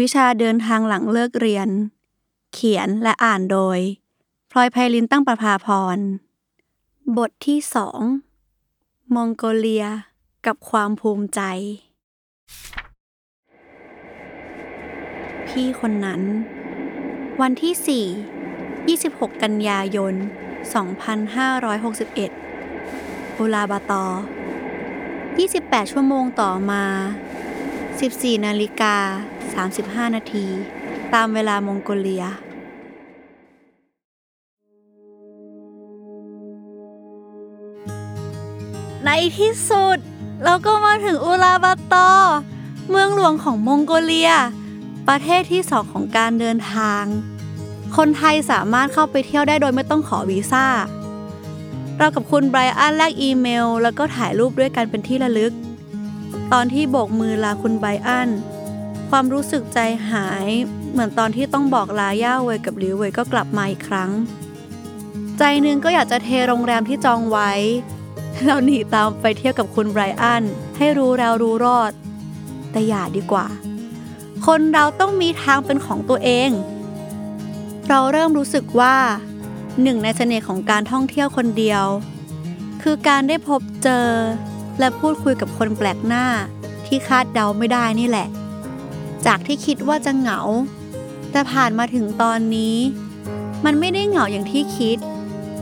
วิชาเดินทางหลังเลิกเรียน เขียนและอ่านโดย พลอยไพลินตั้งประภาพร บทที่สองมองโกเลียกับความภูมิใจ พี่คนนั้น วันที่4 26 กันยายน 2561อุลาบาตอ 28 ชั่วโมงต่อมา 14 นาฬิกา 35 นาที ตามเวลามองโกเลีย ในที่สุด เราก็มาถึงอุลาบาตอเมืองหลวงของมองโกเลีย ประเทศที่สองของการเดินทาง คนไทยสามารถเข้าไปเที่ยวได้โดยไม่ต้องขอวีซ่า เรากับคุณไบรอันแลกอีเมล แล้วก็ถ่ายรูปด้วยกันเป็นที่ระลึก ตอนที่โบกมือลาคุณไบรอัน ความรู้สึกใจหายเหมือนตอนที่ต้องบอกลาย่าเวยกับหลิวเวยก็กลับมาอีกครั้ง ใจนึงก็อยากจะเทโรงแรมที่จองไว้ เราหนีตามไปเที่ยวกับคุณไบรอัน ให้รู้แล้วรู้รอด แต่อย่าดีกว่า คนเราต้องมีทางเป็นของตัวเอง เราเริ่มรู้สึกว่าหนึ่งในเสน่ห์ของการท่องเที่ยวคนเดียว คือการได้พบเจอ และพูดคุยกับคนแปลกหน้าที่คาดเดาไม่ได้นี่แหละ จากที่คิดว่าจะเหงา แต่ผ่านมาถึงตอนนี้ มันไม่ได้เหงาอย่างที่คิด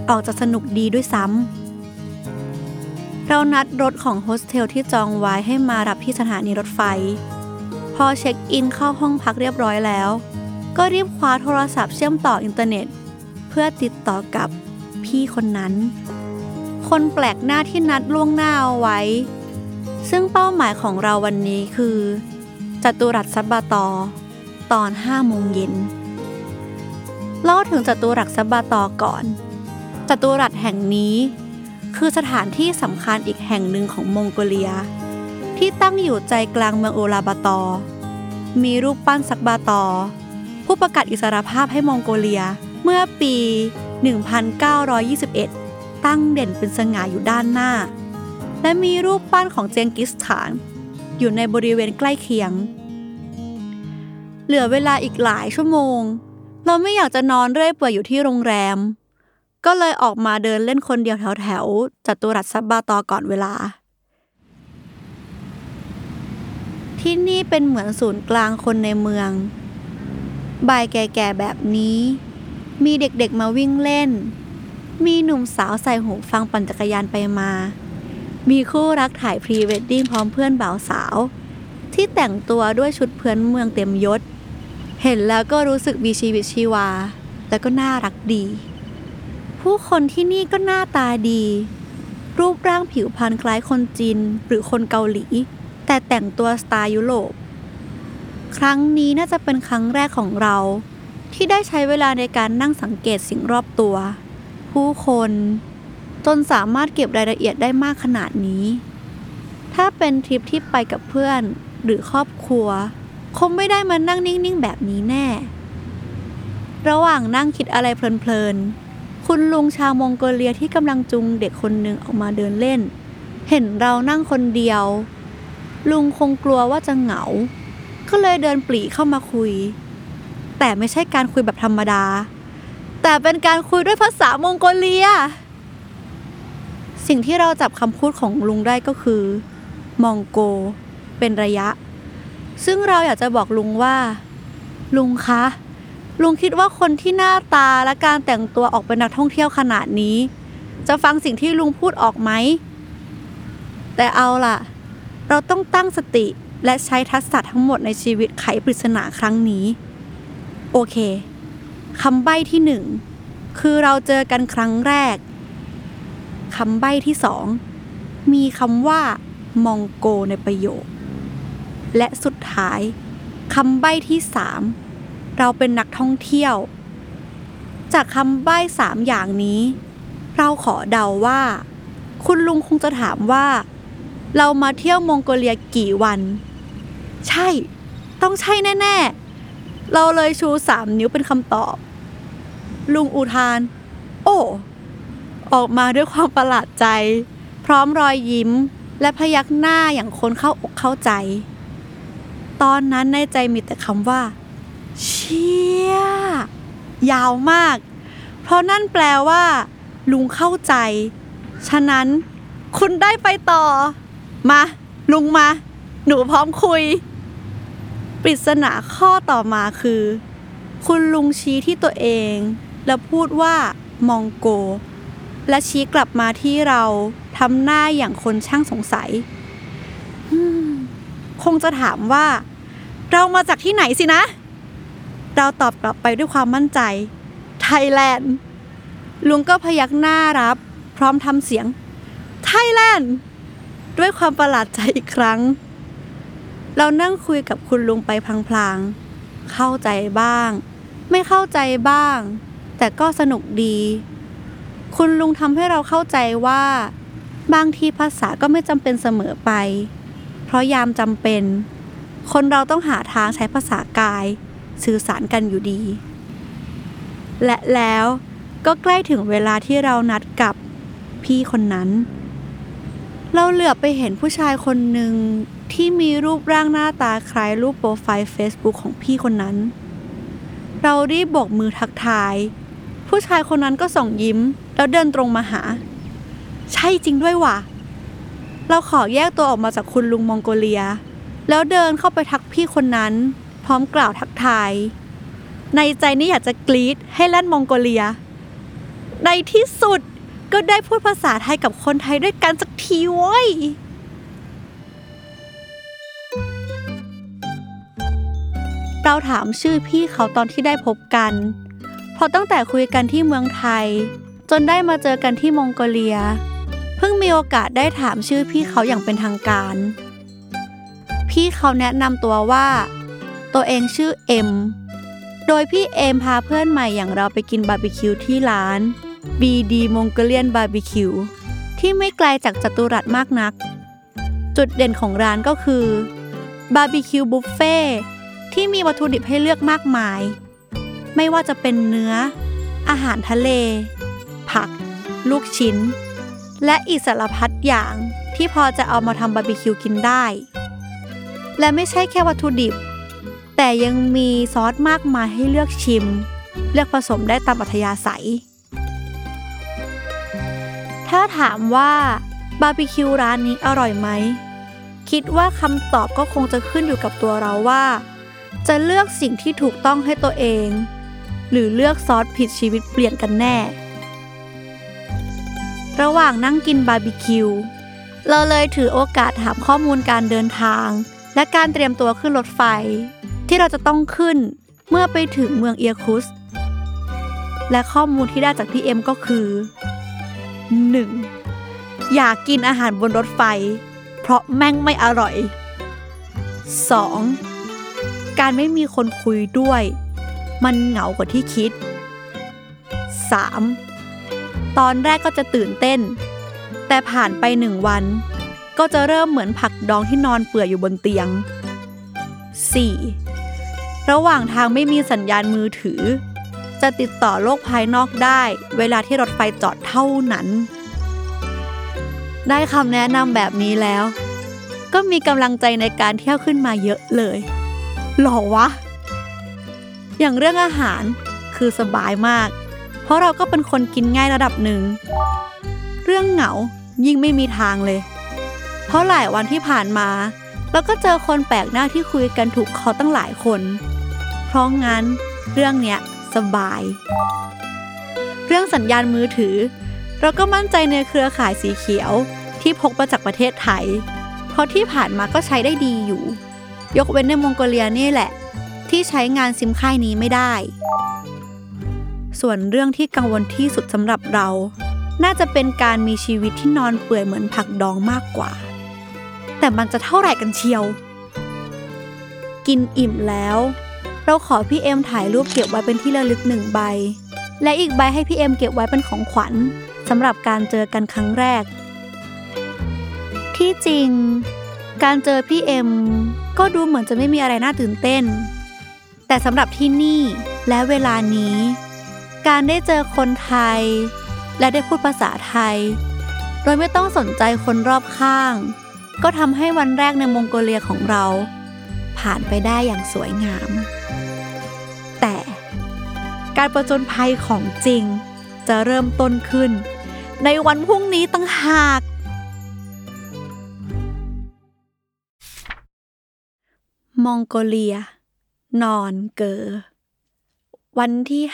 ออกจะสนุกดีด้วยซ้ำเรานัดรถของโฮสเทลที่จองไว้ให้มารับที่สถานีรถไฟ พอเช็คอินเข้าห้องพักเรียบร้อยแล้ว ก็รีบคว้าโทรศัพท์เชื่อมต่ออินเทอร์เน็ต เพื่อติดต่อกับพี่คนนั้น คนแปลกหน้าที่นัดล่วงหน้าเอาไว้ ซึ่งเป้าหมายของเราวันนี้คือจตุรัสซุคบาตอร์ ตอน5โมงเย็นเล่าถึงจตุรัสซุคบาตอร์ก่อนจตุรัสแห่งนี้คือสถานที่สำคัญอีกแห่งหนึ่งของมองโกเลีย ที่ตั้งอยู่ใจกลางเมืองโอลาบาตอ มีรูปปั้นซักบาตอ ผู้ประกาศอิสรภาพให้มองโกเลียเมื่อปี 1921 ตั้งเด่นเป็นสง่าอยู่ด้านหน้า และมีรูปปั้นของเจงกิสข่าน อยู่ในบริเวณใกล้เคียง เหลือเวลาอีกหลายชั่วโมง เราไม่อยากจะนอนเรื่อยเปื่อยอยู่ที่โรงแรม ก็เลยออกมาเดินเล่นคนเดียวแถวแถวๆจัตุรัสซับบาตอก่อนเวลา ที่นี่เป็นเหมือนศูนย์กลางคนในเมืองบ่ายแก่ๆแบบนี้ มีเด็กๆมาวิ่งเล่น มีหนุ่มสาวใส่หูฟังปั่นจักรยานไปมา มีคู่รักถ่ายพรีเวดดิ้งพร้อมเพื่อนบ่าวสาว ที่แต่งตัวด้วยชุดเพื่อนเมืองเต็มยศ เห็นแล้วก็รู้สึกมีชีวิตชีวา และก็น่ารักดี ผู้คนที่นี่ก็หน้าตาดี รูปร่างผิวพรรณคล้ายคนจีนหรือคนเกาหลี แต่แต่งตัวสไตล์ยุโรปครั้งนี้น่าจะเป็นครั้งแรกของเรา ที่ได้ใช้เวลาในการนั่งสังเกตสิ่งรอบตัว ผู้คน จนสามารถเก็บรายละเอียดได้มากขนาดนี้ ถ้าเป็นทริปที่ไปกับเพื่อนหรือครอบครัว คงไม่ได้มานั่งนิ่งๆแบบนี้แน่ ระหว่างนั่งคิดอะไรเพลินๆ คุณลุงชาวมองโกเลียที่กำลังจูงเด็กคนหนึ่งออกมาเดินเล่น เห็นเรานั่งคนเดียว ลุงคงกลัวว่าจะเหงา ก็เลยเดินปรีเข้ามาคุย แต่ไม่ใช่การคุยแบบธรรมดา แต่เป็นการคุยด้วยภาษามองโกเลีย สิ่งที่เราจับคำพูดของลุงได้ก็คือ มองโก เป็นระยะ ซึ่งเราอยากจะบอกลุงว่า ลุงคะ ลุงคิดว่าคนที่หน้าตาและการแต่งตัวออกเป็นนักท่องเที่ยวขนาดนี้ จะฟังสิ่งที่ลุงพูดออกไหม แต่เอาล่ะ เราต้องตั้งสติและใช้ทักษะทั้งหมดในชีวิตไขปริศนาครั้งนี้ โอเค คำใบ้ที่หนึ่งคือเราเจอกันครั้งแรกคำใบ้ที่สองมีคำว่ามองโกในประโยค และสุดท้ายคำใบ้ที่สามเราเป็นนักท่องเที่ยว จากคำใบ้สามอย่างนี้ เราขอเดาว่า คุณลุงคงจะถามว่า เรามาเที่ยวมองโกเลียกี่วัน ใช่ ต้องใช่แน่ ๆ เราเลยชูสามนิ้วเป็นคำตอบ ลุงอุทาน โอ้ ออกมาด้วยความประหลาดใจ พร้อมรอยยิ้มและพยักหน้าอย่างคนเข้าอกเข้าใจ ตอนนั้นในใจมีแต่คำว่า เชี่ย ยาวมาก เพราะนั่นแปลว่า ลุงเข้าใจ ฉะนั้น คุณได้ไปต่อ มา ลุงมา หนูพร้อมคุย ปริศนาข้อต่อมาคือ คุณลุงชี้ที่ตัวเอง แล้วพูดว่ามองโก และชี้กลับมาที่เราทำหน้าอย่างคนช่างสงสัย คงจะถามว่า เรามาจากที่ไหนสินะ เราตอบกลับไปด้วยความมั่นใจ ไทยแลนด์ ลุงก็พยักหน้ารับ พร้อมทำเสียง ไทยแลนด์ ด้วยความประหลาดใจอีกครั้ง เรานั่งคุยกับคุณลุงไปพลางๆ เข้าใจบ้าง ไม่เข้าใจบ้าง แต่ก็สนุกดี คุณลุงทำให้เราเข้าใจว่า บางทีภาษาก็ไม่จำเป็นเสมอไป เพราะยามจำเป็น คนเราต้องหาทางใช้ภาษากาย สื่อสารกันอยู่ดี และแล้วก็ใกล้ถึงเวลาที่เรานัดกับพี่คนนั้น เราเหลือไปเห็นผู้ชายคนหนึ่ง ที่มีรูปร่างหน้าตาคล้ายรูปโปรไฟล์ Facebook ของพี่คนนั้น เรารีบโบกมือทักทาย ผู้ชายคนนั้นก็ส่งยิ้ม แล้วเดินตรงมาหา ใช่จริงด้วยว่ะ เราขอแยกตัวออกมาจากคุณลุงมองโกเลีย แล้วเดินเข้าไปทักพี่คนนั้น พร้อมกล่าวทักทาย ในใจนี่อยากจะกรีดให้ลั่นมองโกเลีย ในที่สุดก็ได้พูดภาษาไทยกับคนไทยด้วยกันสักทีเว้ย เราถามชื่อพี่เขาตอนที่ได้พบกัน เพราะตั้งแต่คุยกันที่เมืองไทย จนได้มาเจอกันที่มองโกเลีย เพิ่งมีโอกาสได้ถามชื่อพี่เขาอย่างเป็นทางการ พี่เขาแนะนำตัวว่า ตัวเองชื่อเอ็ม โดยพี่เอ็มพาเพื่อนใหม่อย่างเราไปกินบาร์บีคิวที่ร้าน BD Mongolian Barbecue ที่ไม่ไกลจากจัตุรัสมากนัก จุดเด่นของร้านก็คือบาร์บีคิวบุฟเฟ่ ที่มีวัตถุดิบให้เลือกมากมาย ไม่ว่าจะเป็นเนื้อ อาหารทะเล ผัก ลูกชิ้น และอีกสารพัดอย่างที่พอจะเอามาทำบาร์บีคิวกินได้ และไม่ใช่แค่วัตถุดิบ แต่ยังมีซอสมากมายให้เลือกชิม เลือกผสมได้ตามอัธยาศัย ถ้าถามว่าบาร์บีคิวร้านนี้อร่อยไหม คิดว่าคำตอบก็คงจะขึ้นอยู่กับตัวเราว่า จะเลือกสิ่งที่ถูกต้องให้ตัวเอง หรือเลือกซอสผิดชีวิตเปลี่ยนกันแน่ ระหว่างนั่งกินบาร์บีคิว เราเลยถือโอกาสถามข้อมูลการเดินทาง และการเตรียมตัวขึ้นรถไฟ ที่เราจะต้องขึ้นเมื่อไปถึงเมืองอีร์คุตสค์ และข้อมูลที่ได้จากพี่เอ็มก็คือ 1. อยากกินอาหารบนรถไฟ เพราะแม่งไม่อร่อย 2. การไม่มีคนคุยด้วย มันเหงากว่าที่คิด 3. ตอนแรกก็จะตื่นเต้น แต่ผ่านไปหนึ่งวัน ก็จะเริ่มเหมือนผักดองที่นอนเปื่อยอยู่บนเตียง 4. ระหว่างทางไม่มีสัญญาณมือถือ จะติดต่อโลกภายนอกได้ เวลาที่รถไฟจอดเท่านั้น ได้คำแนะนำแบบนี้แล้ว ก็มีกำลังใจในการเที่ยวขึ้นมาเยอะเลย หรอวะ อย่างเรื่องอาหารคือสบายมาก เพราะเราก็เป็นคนกินง่ายระดับหนึ่ง เรื่องเหงายิ่งไม่มีทางเลย เพราะหลายวันที่ผ่านมาเราก็เจอคนแปลกหน้าที่คุยกันถูกเขาตั้งหลายคน เพราะงั้นเรื่องเนี้ยสบาย เรื่องสัญญาณมือถือ เราก็มั่นใจในเครือข่ายสีเขียวที่พกมาจากประเทศไทย เพราะที่ผ่านมาก็ใช้ได้ดีอยู่ ยกเว้นในมองโกเลียนี่แหละ ที่ใช้งานซิมค่ายนี้ไม่ได้ ส่วนเรื่องที่กังวลที่สุดสำหรับเรา น่าจะเป็นการมีชีวิตที่นอนเปื่อยเหมือนผักดองมากกว่า แต่มันจะเท่าไหร่กันเชียว กินอิ่มแล้ว เราขอพี่เอ็มถ่ายรูปเก็บไว้เป็นที่ระลึกหนึ่งใบ และอีกใบให้พี่เอ็มเก็บไว้เป็นของขวัญสำหรับการเจอกันครั้งแรก ที่จริง การเจอพี่เอ็มก็ดูเหมือนจะไม่มีอะไรน่าตื่นเต้น แต่สำหรับที่นี่และเวลานี้ การได้เจอคนไทย และได้พูดภาษาไทย โดยไม่ต้องสนใจคนรอบข้าง ก็ทำให้วันแรกในมองโกเลียของเรา ผ่านไปได้อย่างสวยงาม แต่การประจนภัยของจริงจะเริ่มต้นขึ้น ในวันพรุ่งนี้ตั้งหาก องโกเลีย นอนเกอ วันที่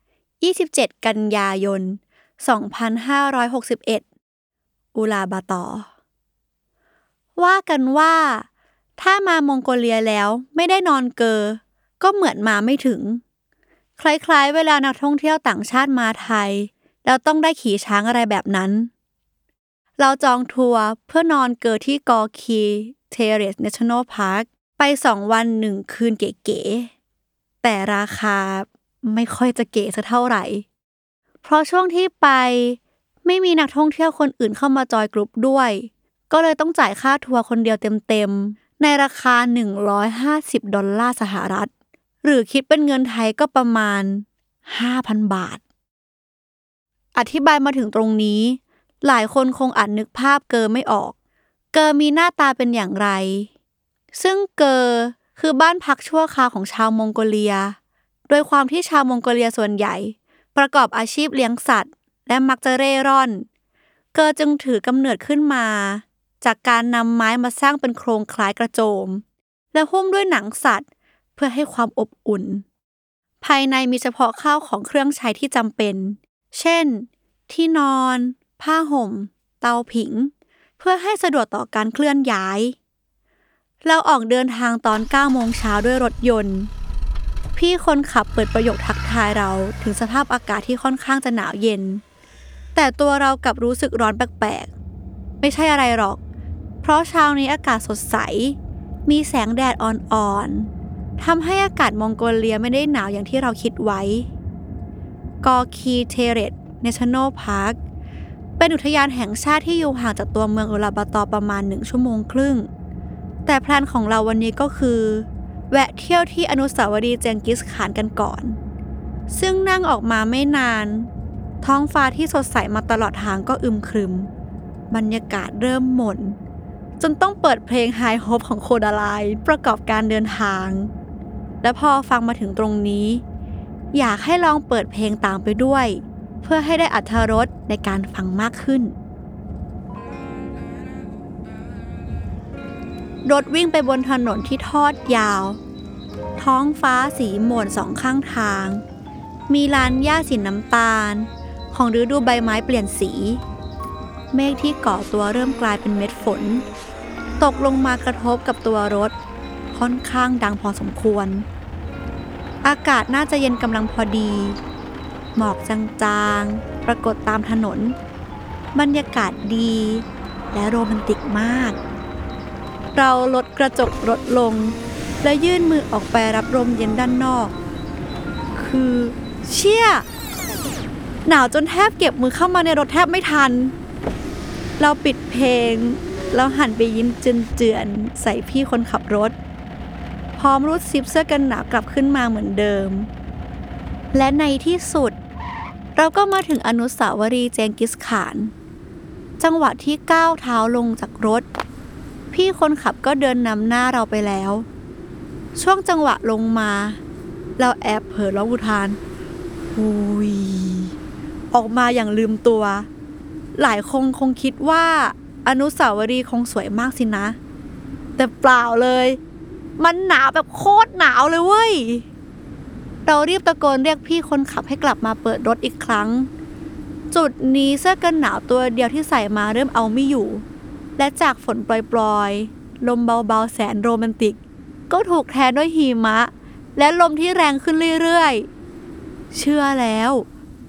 5 27กันยายน2561อุลาบาตอ ว่ากันว่า ถ้ามามองโกเลียแล้วไม่ได้นอนเกอ ก็เหมือนมาไม่ถึง คล้ายๆ เวลานักท่องเที่ยวต่างชาติมาไทย แล้วต้องได้ขี่ช้างอะไรแบบนั้น เราจองทัวร์เพื่อนอนเกอที่กอคีเทเรลจ์ National Park ไปสองวันหนึ่งคืนเก๋ๆแต่ราคาไม่ค่อยจะเก๋สักเท่าไหร่ เพราะช่วงที่ไปไม่มีนักท่องเที่ยวคนอื่นเข้ามาจอยกลุ่มด้วย ก็เลยต้องจ่ายค่าทัวร์คนเดียวเต็มๆ ในราคา 150 ดอลลาร์สหรัฐ หรือคิดเป็นเงินไทยก็ประมาณ 5,000 บาท อธิบายมาถึงตรงนี้ หลายคนคงอาจนึกภาพเกอไม่ออก เกอมีหน้าตาเป็นอย่างไร ซึ่งเกอคือบ้านพักชั่วคราวของชาวมองโกเลีย โดยความที่ชาวมองโกเลียส่วนใหญ่ ประกอบอาชีพเลี้ยงสัตว์ และมักจะเร่ร่อน เกอจึงถือกำเนิดขึ้นมา จากการนำไม้มาสร้างเป็นโครงคล้ายกระโจม และหุ้มด้วยหนังสัตว์ เพื่อให้ความอบอุ่น ภายในมีเฉพาะข้าวของเครื่องใช้ที่จำเป็น เช่น ที่นอน ผ้าห่ม เตาผิง เพื่อให้สะดวกต่อการเคลื่อนย้าย เราออกเดินทางตอน9โมงเช้าด้วยรถยนต์ พี่คนขับเปิดประโยคทักทายเราถึงสภาพอากาศที่ค่อนข้างจะหนาวเย็น แต่ตัวเรากลับรู้สึกร้อนแปลกๆ ไม่ใช่อะไรหรอก เพราะเช้านี้อากาศสดใส มีแสงแดดอ่อนๆทำให้อากาศมองโกเลียไม่ได้หนาวอย่างที่เราคิดไว้ กอร์คีเทเรลจ์ National Park เป็นอุทยานแห่งชาติที่อยู่ห่างจากตัวเมืองอูลานบาตอร์ประมาณหนึ่งชั่วโมงครึ่ง แต่ plan ของเราวันนี้ก็คือ แวะเที่ยวที่อนุสาวรีย์เจงกิสขานกันก่อน ซึ่งนั่งออกมาไม่นาน ท้องฟ้าที่สดใสมาตลอดทางก็อึมครึม บรรยากาศเริ่มหม่น จนต้องเปิดเพลง High Hope ของ Kodaline ประกอบการเดินทาง และพอฟังมาถึงตรงนี้ อยากให้ลองเปิดเพลงตามไปด้วย เพื่อให้ได้อัธรสในการฟังมากขึ้น รถวิ่งไปบนถนนที่ทอดยาว ท้องฟ้าสีหม่นสองข้างทาง มีลานหญ้าสีน้ำตาล ของฤดูใบไม้เปลี่ยนสี เมฆที่ก่อตัวเริ่มกลายเป็นเม็ดฝน ตกลงมากระทบกับตัวรถ ค่อนข้างดังพอสมควร อากาศน่าจะเย็นกำลังพอดี หมอกจางๆ ปรากฏตามถนน บรรยากาศดีและโรแมนติกมาก เราลดกระจกรถลง และยื่นมือออกไปรับลมเย็นด้านนอก คือเชี่ย หนาวจนแทบเก็บมือเข้ามาในรถแทบไม่ทัน เราปิดเพลง แล้วหันไปยิ้มเจือนๆใส่พี่คนขับรถ พร้อมรูดซิปเสื้อกันหนาวกลับขึ้นมาเหมือนเดิม และในที่สุด เราก็มาถึงอนุสาวรีย์เจงกิสขาน จังหวะที่ก้าวเท้าลงจากรถ พี่คนขับก็เดินนำหน้าเราไปแล้ว ช่วงจังหวะลงมา เราแอบเผลอร้องอุทานหุยออกมาอย่างลืมตัว หลายคนคงคิดว่า อนุสาวรีย์คงสวยมากสินะ แต่เปล่าเลย มันหนาวแบบโคตรหนาวเลยเว้ย เรารีบตะโกนเรียกพี่คนขับให้กลับมาเปิดรถอีกครั้ง จุดนี้เสื้อกันหนาวตัวเดียวที่ใส่มาเริ่มเอาไม่อยู่ และจากฝนปล่อยๆ ลมเบาๆ แสนโรแมนติก ก็ถูกแทนด้วยหิมะ และลมที่แรงขึ้นเรื่อยๆ เชื่อแล้ว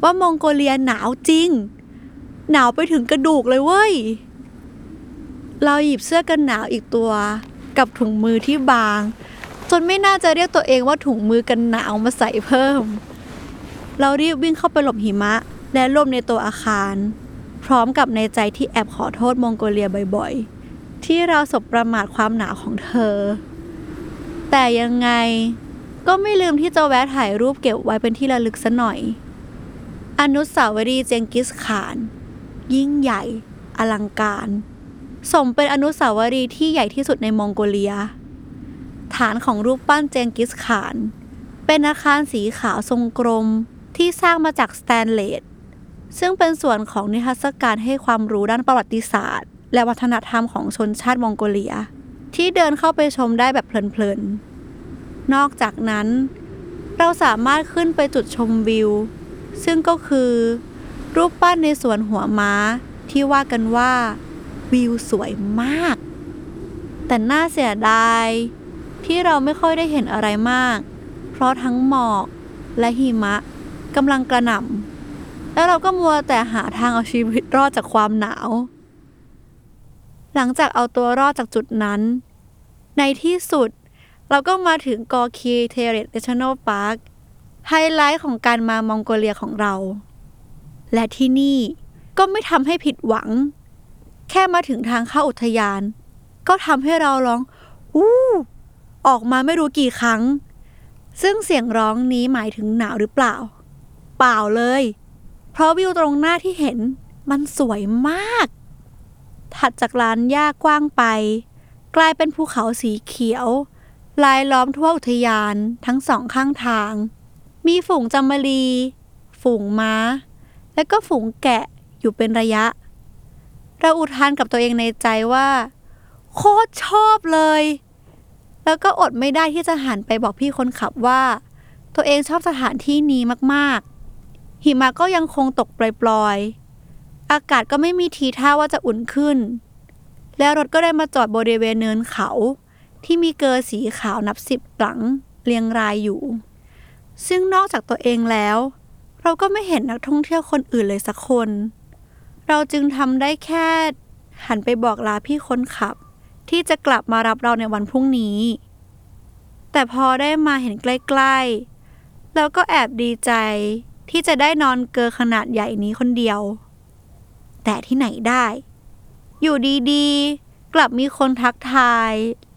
ว่ามองโกเลียหนาวจริง หนาวไปถึงกระดูกเลยเว้ย เราหยิบเสื้อกันหนาวอีกตัว กับถุงมือที่บาง จนไม่น่าจะเรียกตัวเองว่าถุงมือกันหนาวมาใส่เพิ่ม เรารีบวิ่งเข้าไปหลบหิมะ และลบในตัวอาคาร พร้อมกับในใจที่แอบขอโทษมองโกเลียบ่อยๆ ที่เราสบประมาทความหนาวของเธอ แต่ยังไงก็ไม่ลืมที่จะแวะถ่ายรูปเก็บไว้เป็นที่ระลึกซะหน่อย อนุสาวรีย์เจงกิสข่าน ยิ่งใหญ่ อลังการ สมเป็นอนุสาวรีย์ที่ใหญ่ที่สุดในมองโกเลีย ฐานของรูปปั้นเจงกิสข่าน เป็นอาคารสีขาวทรงกลมที่สร้างมาจากสแตนเลส ซึ่งเป็นส่วนของนิทรรศการให้ความรู้ด้านประวัติศาสตร์ และวัฒนธรรมของชนชาติมองโกเลีย ที่เดินเข้าไปชมได้แบบเพลินๆ นอกจากนั้น เราสามารถขึ้นไปจุดชมวิว ซึ่งก็คือ รูปปั้นในสวนหัวม้าที่ว่ากันว่า วิวสวยมาก แต่น่าเสียดายที่เราไม่ค่อยได้เห็นอะไรมาก เพราะทั้งหมอกและหิมะกำลังกระหน่ำ แล้วเราก็มัวแต่หาทางเอาชีวิตรอดจากความหนาว หลังจากเอาตัวรอดจากจุดนั้น ในที่สุดเราก็มาถึงกอร์คีเทเรลจ์ National Park highlight ของการมามองโกเลียของเรา และที่นี่ก็ไม่ทำให้ผิดหวัง แค่มาถึงทางเข้าอุทยาน ก็ทำให้เราร้องอู้ออกมาไม่รู้กี่ครั้ง ซึ่งเสียงร้องนี้หมายถึงหนาวหรือเปล่า เปล่าเลย เพราะวิวตรงหน้าที่เห็นมันสวยมาก ถัดจากลานหญ้ากว้างไป กลายเป็นภูเขาสีเขียว ลายล้อมทั่วอุทยานทั้งสองข้างทาง มีฝูงจำมะรี ฝูงม้า และก็ฝูงแกะอยู่เป็นระยะ เราอุทานกับตัวเองในใจว่า โคตรชอบเลย แล้วก็อดไม่ได้ที่จะหันไปบอกพี่คนขับว่า ตัวเองชอบสถานที่นี้มากๆ หิมะก็ยังคงตกปล่อยๆ อากาศก็ไม่มีทีท่าว่าจะอุ่นขึ้น แล้วรถก็ได้มาจอดบริเวณเนินเขา ที่มีเกอสีขาวนับสิบหลังเรียงรายอยู่ ซึ่งนอกจากตัวเองแล้ว เราก็ไม่เห็นนักท่องเที่ยวคนอื่นเลยสักคน เราจึงทำได้แค่ หันไปบอกลาพี่คนขับ ที่จะกลับมารับเราในวันพรุ่งนี้ แต่พอได้มาเห็นใกล้ๆ แล้วก็แอบดีใจ ที่จะได้นอนเกอขนาดใหญ่นี้คนเดียว แต่ที่ไหนได้ อยู่ดีๆ กลับมีคนทักทาย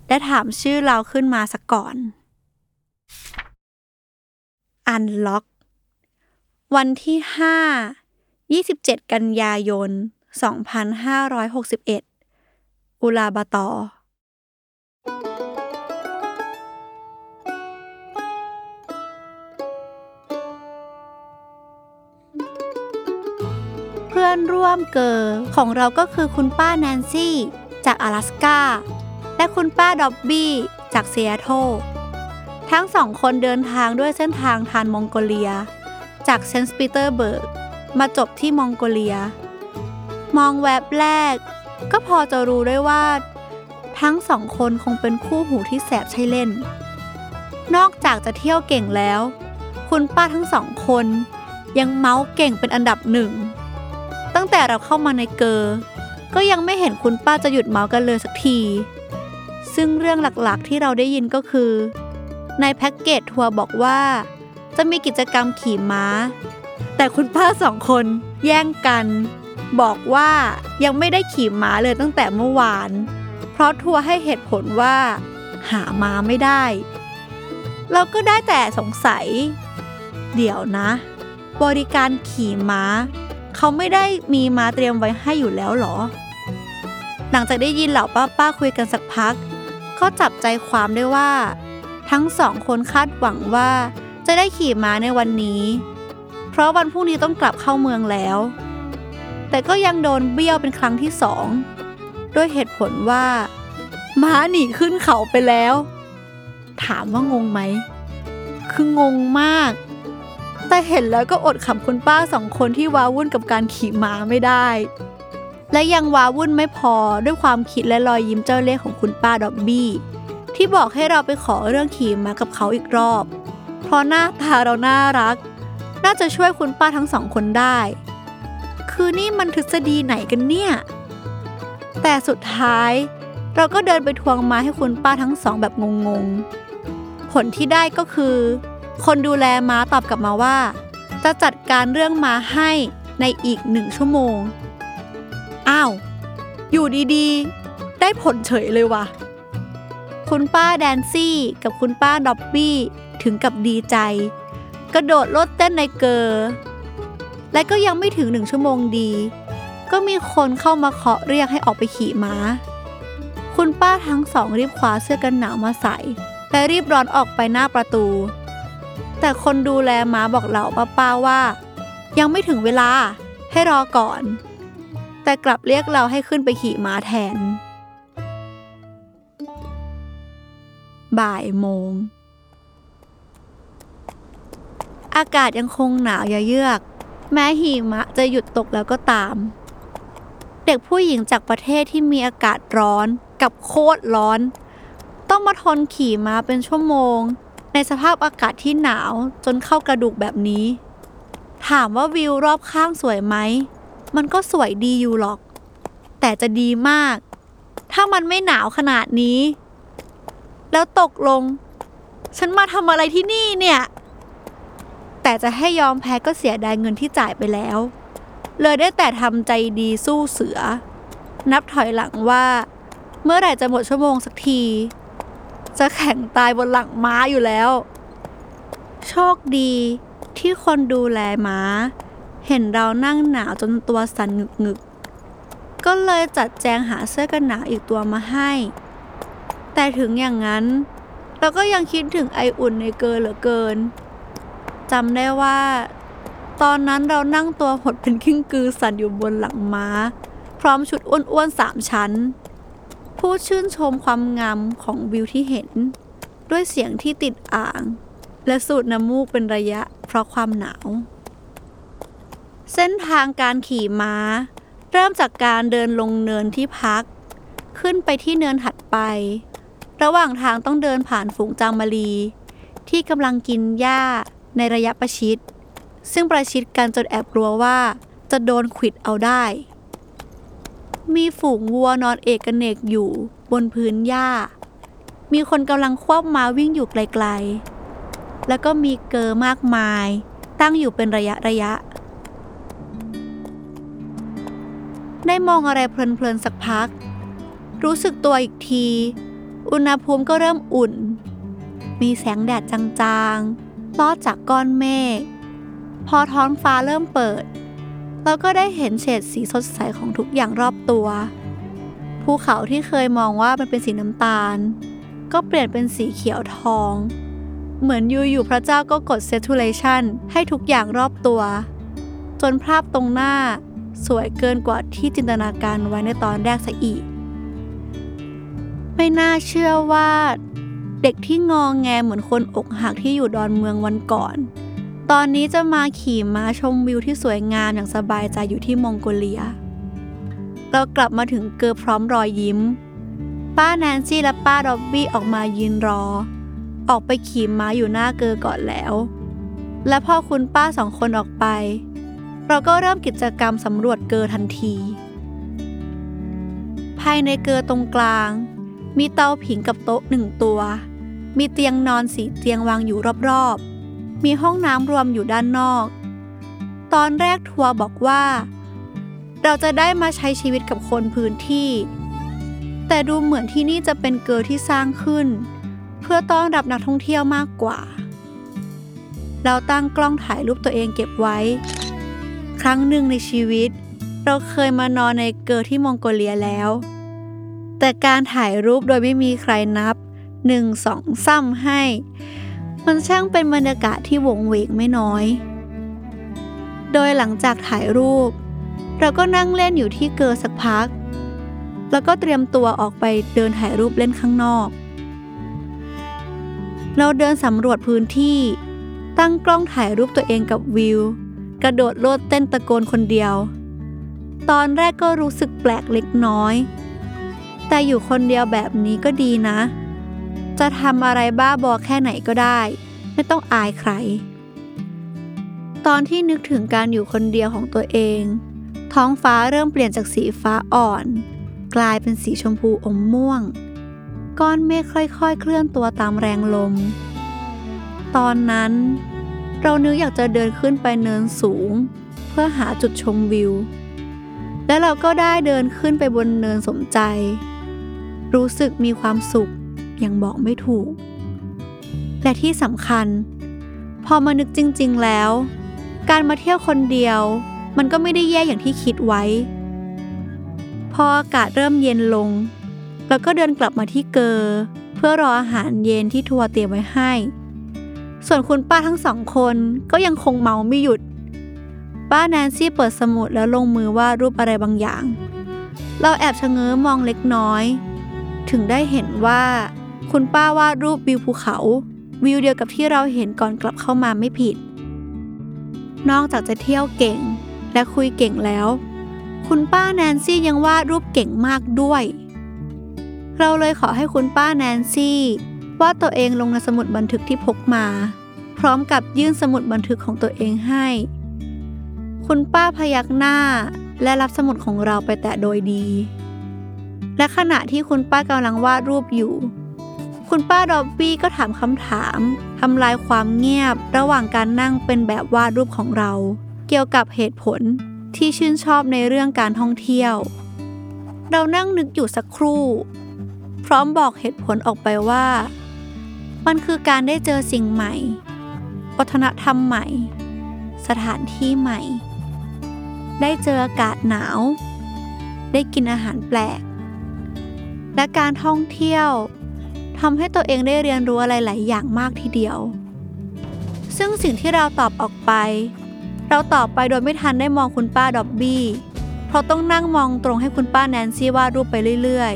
และถามชื่อเราขึ้นมาสักก่อน อันล็อก วันที่5 27 กันยายน 2561 อุลาบาตอ พื่อนร่วมเกอของเราก็คือคุณป้าแนนซี่ จาก阿拉สกาและคุณป้าดอบบี้จากเซียโตทั้งสองคนเดินทางด้วยเส้นทางทรานส์มองโกเลีย จากเซนต์ปีเตอร์สเบิร์กมาจบที่มองโกเลีย มองแวบแรก ก็พอจะรู้ได้ว่า ทั้งสองคนคงเป็นคู่หูที่แสบใช่เล่น นอกจากจะเที่ยวเก่งแล้ว คุณป้าทั้งสองคนยังเมาท์เก่งเป็นอันดับหนึ่ง ตั้งแต่เราเข้ามาในเกอก็ยังไม่เห็นคุณป้าจะหยุดเมาท์กันเลยสักที ซึ่งเรื่องหลักๆที่เราได้ยินก็คือ ในแพ็กเกจทัวร์บอกว่า จะมีกิจกรรมขี่ม้า แต่คุณป้าสองคนแย่งกัน บอกว่ายังไม่ได้ขี่ม้าเลยตั้งแต่เมื่อวาน เพราะทัวร์ให้เหตุผลว่า หาม้าไม่ได้ เราก็ได้แต่สงสัย เดี๋ยวนะ บริการขี่ม้า เขาไม่ได้มีม้าเตรียมไว้ให้อยู่แล้วหรอ หลังจากได้ยินเหล่าป้าป้าๆคุยกันสักพัก ก็จับใจความได้ว่า ทั้งสองคนคาดหวังว่าจะได้ขี่ม้าในวันนี้ เพราะวันพรุ่งนี้ต้องกลับเข้าเมืองแล้ว แต่ก็ยังโดนเบี้ยวเป็นครั้งที่สองด้วยเหตุผลว่า ม้าหนีขึ้นเขาไปแล้ว ถามว่างงไหม คืองงมาก แต่เห็นแล้วก็อดขำคุณป้าสองคนที่ว้าวุ่นกับการขี่ม้าไม่ได้ และยังว้าวุ่นไม่พอด้วยความคิดและรอยยิ้มเจ้าเล่ห์ของคุณป้าดอบบี้ที่บอกให้เราไปขอเรื่องขี่ม้ากับเขาอีกรอบ เพราะหน้าตาเราน่ารัก น่าจะช่วยคุณป้าทั้งสองคนได้ คือนี่มันทฤษฎีไหนกันเนี่ย แต่สุดท้ายเราก็เดินไปทวงมาให้คุณป้าทั้งสองแบบงงๆ ผลที่ได้ก็คือ คนดูแลม้าตอบกลับมาว่า จะจัดการเรื่องม้าให้ในอีกหนึ่งชั่วโมง อ้าว อยู่ดีๆ ได้ผลเฉยเลยว่ะ คุณป้าแดนซี่ กับคุณป้าด็อบบี้ถึงกับดีใจ กระโดดโลดเต้นในเกอร์และก็ยังไม่ถึงหนึ่งชั่วโมงดี ก็มีคนเข้ามาเคาะเรียกให้ออกไปขี่ม้า คุณป้าทั้งสองรีบคว้าเสื้อกันหนาวมาใส่และรีบร้อนออกไปหน้าประตู แต่คนดูแลม้าบอกเหล่าป้าๆว่า ยังไม่ถึงเวลาให้รอก่อน แต่กลับเรียกเราให้ขึ้นไปขี่ม้าแทน บ่ายโมง อากาศยังคงหนาวเยือก แม้หิมะจะหยุดตกแล้วก็ตาม เด็กผู้หญิงจากประเทศที่มีอากาศร้อนกับโคตรร้อน ต้องมาทนขี่ม้าเป็นชั่วโมง ในสภาพอากาศที่หนาวจนเข้ากระดูกแบบนี้ ถามว่าวิวรอบข้างสวยไหม มันก็สวยดีอยู่หรอก แต่จะดีมาก ถ้ามันไม่หนาวขนาดนี้ แล้วตกลง ฉันมาทำอะไรที่นี่เนี่ย แต่จะให้ยอมแพ้ก็เสียดายเงินที่จ่ายไปแล้ว เลยได้แต่ทำใจดีสู้เสือ นับถอยหลังว่า เมื่อไหร่จะหมดชั่วโมงสักที จะแข่งตายบนหลังม้าอยู่แล้ว โชคดีที่คนดูแลม้า เห็นเรานั่งหนาวจนตัวสั่นงึกงึกๆก็เลยจัดแจงหาเสื้อกันหนาวอีกตัวมาให้ แต่ถึงอย่างนั้น เราก็ยังคิดถึงไออุ่นในเกินเหลือเกินจำได้ว่า ตอนนั้นเรานั่งตัวหดเป็นกิ้งกือสั่นอยู่บนหลังม้า พร้อมชุดอ้วนๆสามชั้น ผู้ชื่นชมความงามของวิวที่เห็น ด้วยเสียงที่ติดอ่าง และสูดน้ำมูกเป็นระยะเพราะความหนาว เส้นทางการขี่ม้า เริ่มจากการเดินลงเนินที่พัก ขึ้นไปที่เนินถัดไป ระหว่างทางต้องเดินผ่านฝูงจางมารี ที่กำลังกินหญ้าในระยะประชิด ซึ่งประชิดกันจนแอบกลัวว่าจะโดนขิดเอาได้ มีฝูงวัวนอนเอกเนกอยู่บนพื้นหญ้า มีคนกำลังควบม้าวิ่งอยู่ไกลๆ แล้วก็มีเกอร์มากมาย ตั้งอยู่เป็นระยะระยะ ได้มองอะไรเพลินๆสักพัก รู้สึกตัวอีกที อุณหภูมิก็เริ่มอุ่น มีแสงแดดจางๆลอดจากก้อนเมฆ พอท้องฟ้าเริ่มเปิด เราก็ได้เห็นเฉดสีสดใสของทุกอย่างรอบตัว ภูเขาที่เคยมองว่ามันเป็นสีน้ำตาล ก็เปลี่ยนเป็นสีเขียวทอง เหมือนอยู่ๆพระเจ้าก็กด saturation ให้ทุกอย่างรอบตัว จนภาพตรงหน้าสวยเกินกว่าที่จินตนาการไว้ในตอนแรกซะอีก ไม่น่าเชื่อว่า เด็กที่งองแงเหมือนคนอกหักที่อยู่ดอนเมืองวันก่อน ตอนนี้จะมาขี่ม้าชมวิวที่สวยงามอย่างสบายใจอยู่ที่มองโกเลีย เรากลับมาถึงเกอพร้อมรอยยิ้ม ป้าแนนซี่และป้าดอบบี้ออกมายืนรอ ออกไปขี่ม้าอยู่หน้าเกอก่อนแล้ว และพอคุณป้าสองคนออกไป เราก็เริ่มกิจกรรมสำรวจเกอทันที ภายในเกอตรงกลาง มีเตาผิงกับโต๊ะหนึ่งตัว มีเตียงนอนสีเตียงวางอยู่รอบๆ มีห้องน้ำรวมอยู่ด้านนอก ตอนแรกทัวร์บอกว่า เราจะได้มาใช้ชีวิตกับคนพื้นที่ แต่ดูเหมือนที่นี่จะเป็นเกอที่สร้างขึ้น เพื่อต้อนรับนักท่องเที่ยวมากกว่า เราตั้งกล้องถ่ายรูปตัวเองเก็บไว้ ครั้งหนึ่งในชีวิต เราเคยมานอนในเกอที่มองโกเลียแล้ว แต่การถ่ายรูปโดยไม่มีใครนับหนึ่งสองซ้ำให้ มันช่างเป็นบรรยากาศที่วงเวงไม่น้อย โดยหลังจากถ่ายรูป เราก็นั่งเล่นอยู่ที่เกอสักพัก แล้วก็เตรียมตัวออกไปเดินถ่ายรูปเล่นข้างนอก เราเดินสำรวจพื้นที่ตั้งกล้องถ่ายรูปตัวเองกับวิว กระโดดโลดเต้นตะโกนคนเดียว ตอนแรกก็รู้สึกแปลกเล็กน้อย แต่อยู่คนเดียวแบบนี้ก็ดีนะ จะทำอะไรบ้าบอแค่ไหนก็ได้ ไม่ต้องอายใคร ตอนที่นึกถึงการอยู่คนเดียวของตัวเอง ท้องฟ้าเริ่มเปลี่ยนจากสีฟ้าอ่อน กลายเป็นสีชมพูอมม่วง ก้อนเมฆค่อยๆ เคลื่อนตัวตามแรงลม ตอนนั้น เรานึกอยากจะเดินขึ้นไปเนินสูง เพื่อหาจุดชมวิว และเราก็ได้เดินขึ้นไปบนเนินสมใจ รู้สึกมีความสุข ย่างบอกไม่ถูก และที่สำคัญ พอมานึกจริง ๆ แล้ว การมาเที่ยวคนเดียว มันก็ไม่ได้แย่อย่างที่คิดไว้ พออากาศเริ่มเย็นลงเราก็เดินกลับมาที่เกอ เพื่อรออาหารเย็นที่ทัวร์เตรียมไว้ให้ ส่วนคุณป้าทั้งสองคนก็ยังคงเมาไม่หยุด ป้าแนนซี่เปิดสมุดแล้วลงมือวาดรูปอะไรบางอย่างเราแอบชะเง้อมองเล็กน้อย ถึงได้เห็นว่า คุณป้าวาดรูปวิวภูเขา วิวเดียวกับที่เราเห็นก่อนกลับเข้ามาไม่ผิด นอกจากจะเที่ยวเก่งและคุยเก่งแล้ว คุณป้าแนนซี่ยังวาดรูปเก่งมากด้วย เราเลยขอให้คุณป้าแนนซี่วาดตัวเองลงในสมุดบันทึกที่พกมา พร้อมกับยื่นสมุดบันทึกของตัวเองให้ คุณป้าพยักหน้าและรับสมุดของเราไปแต่โดยดี และขณะที่คุณป้ากำลังวาดรูปอยู่ คุณป้าดอบบี้ก็ถามคำถามทำลายความเงียบระหว่างการนั่งเป็นแบบวาดรูปของเรา เกี่ยวกับเหตุผลที่ชื่นชอบในเรื่องการท่องเที่ยว เรานั่งนึกอยู่สักครู่ พร้อมบอกเหตุผลออกไปว่า มันคือการได้เจอสิ่งใหม่วัฒนธรรมใหม่ สถานที่ใหม่ ได้เจออากาศหนาว ได้กินอาหารแปลก และการท่องเที่ยว ทำให้ตัวเองได้เรียนรู้อะไรหลายอย่างมากทีเดียว ซึ่งสิ่งที่เราตอบออกไป เราตอบไปโดยไม่ทันได้มองคุณป้าดอบบี้ เพราะต้องนั่งมองตรงให้คุณป้าแนนซี่วาดรูปไปเรื่อย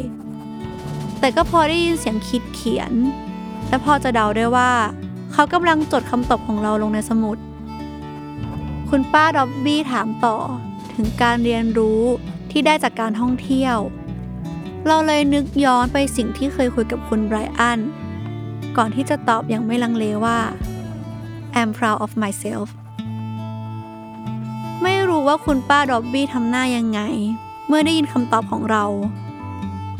ๆ แต่ก็พอได้ยินเสียงคิดเขียน และพอจะเดาได้ว่า เขากำลังจดคำตอบของเราลงในสมุด คุณป้าดอบบี้ถามต่อถึงการเรียนรู้ที่ได้จากการท่องเที่ยว เราเลยนึกย้อนไปสิ่งที่เคยคุยกับคุณไบรอัน ก่อนที่จะตอบอย่างไม่ลังเลว่า I'm proud of myself ไม่รู้ว่าคุณป้าดอบบี้ทำหน้ายังไง เมื่อได้ยินคำตอบของเรา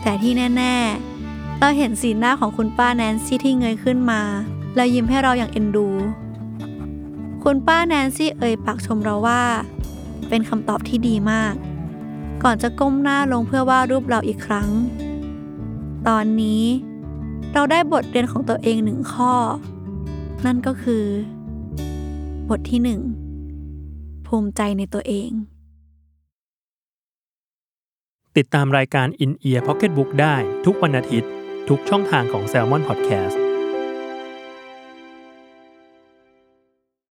แต่ที่แน่ ๆ เราเห็นสีหน้าของคุณป้าแนนซี่ที่เงยขึ้นมา แล้วยิ้มให้เราอย่างเอ็นดู คุณป้าแนนซี่เอ่ยปากชมเราว่า เป็นคำตอบที่ดีมาก ก่อนจะก้มหน้าลงเพื่อวาดรูปเราอีกครั้ง ตอนนี้ เราได้บทเรียนของตัวเองหนึ่งข้อ นั่นก็คือ บทที่หนึ่งภูมิใจในตัวเอง ติดตามรายการ In Ear Pocketbook ได้ทุกวันอาทิตย์ ทุกช่องทางของ Salmon Podcast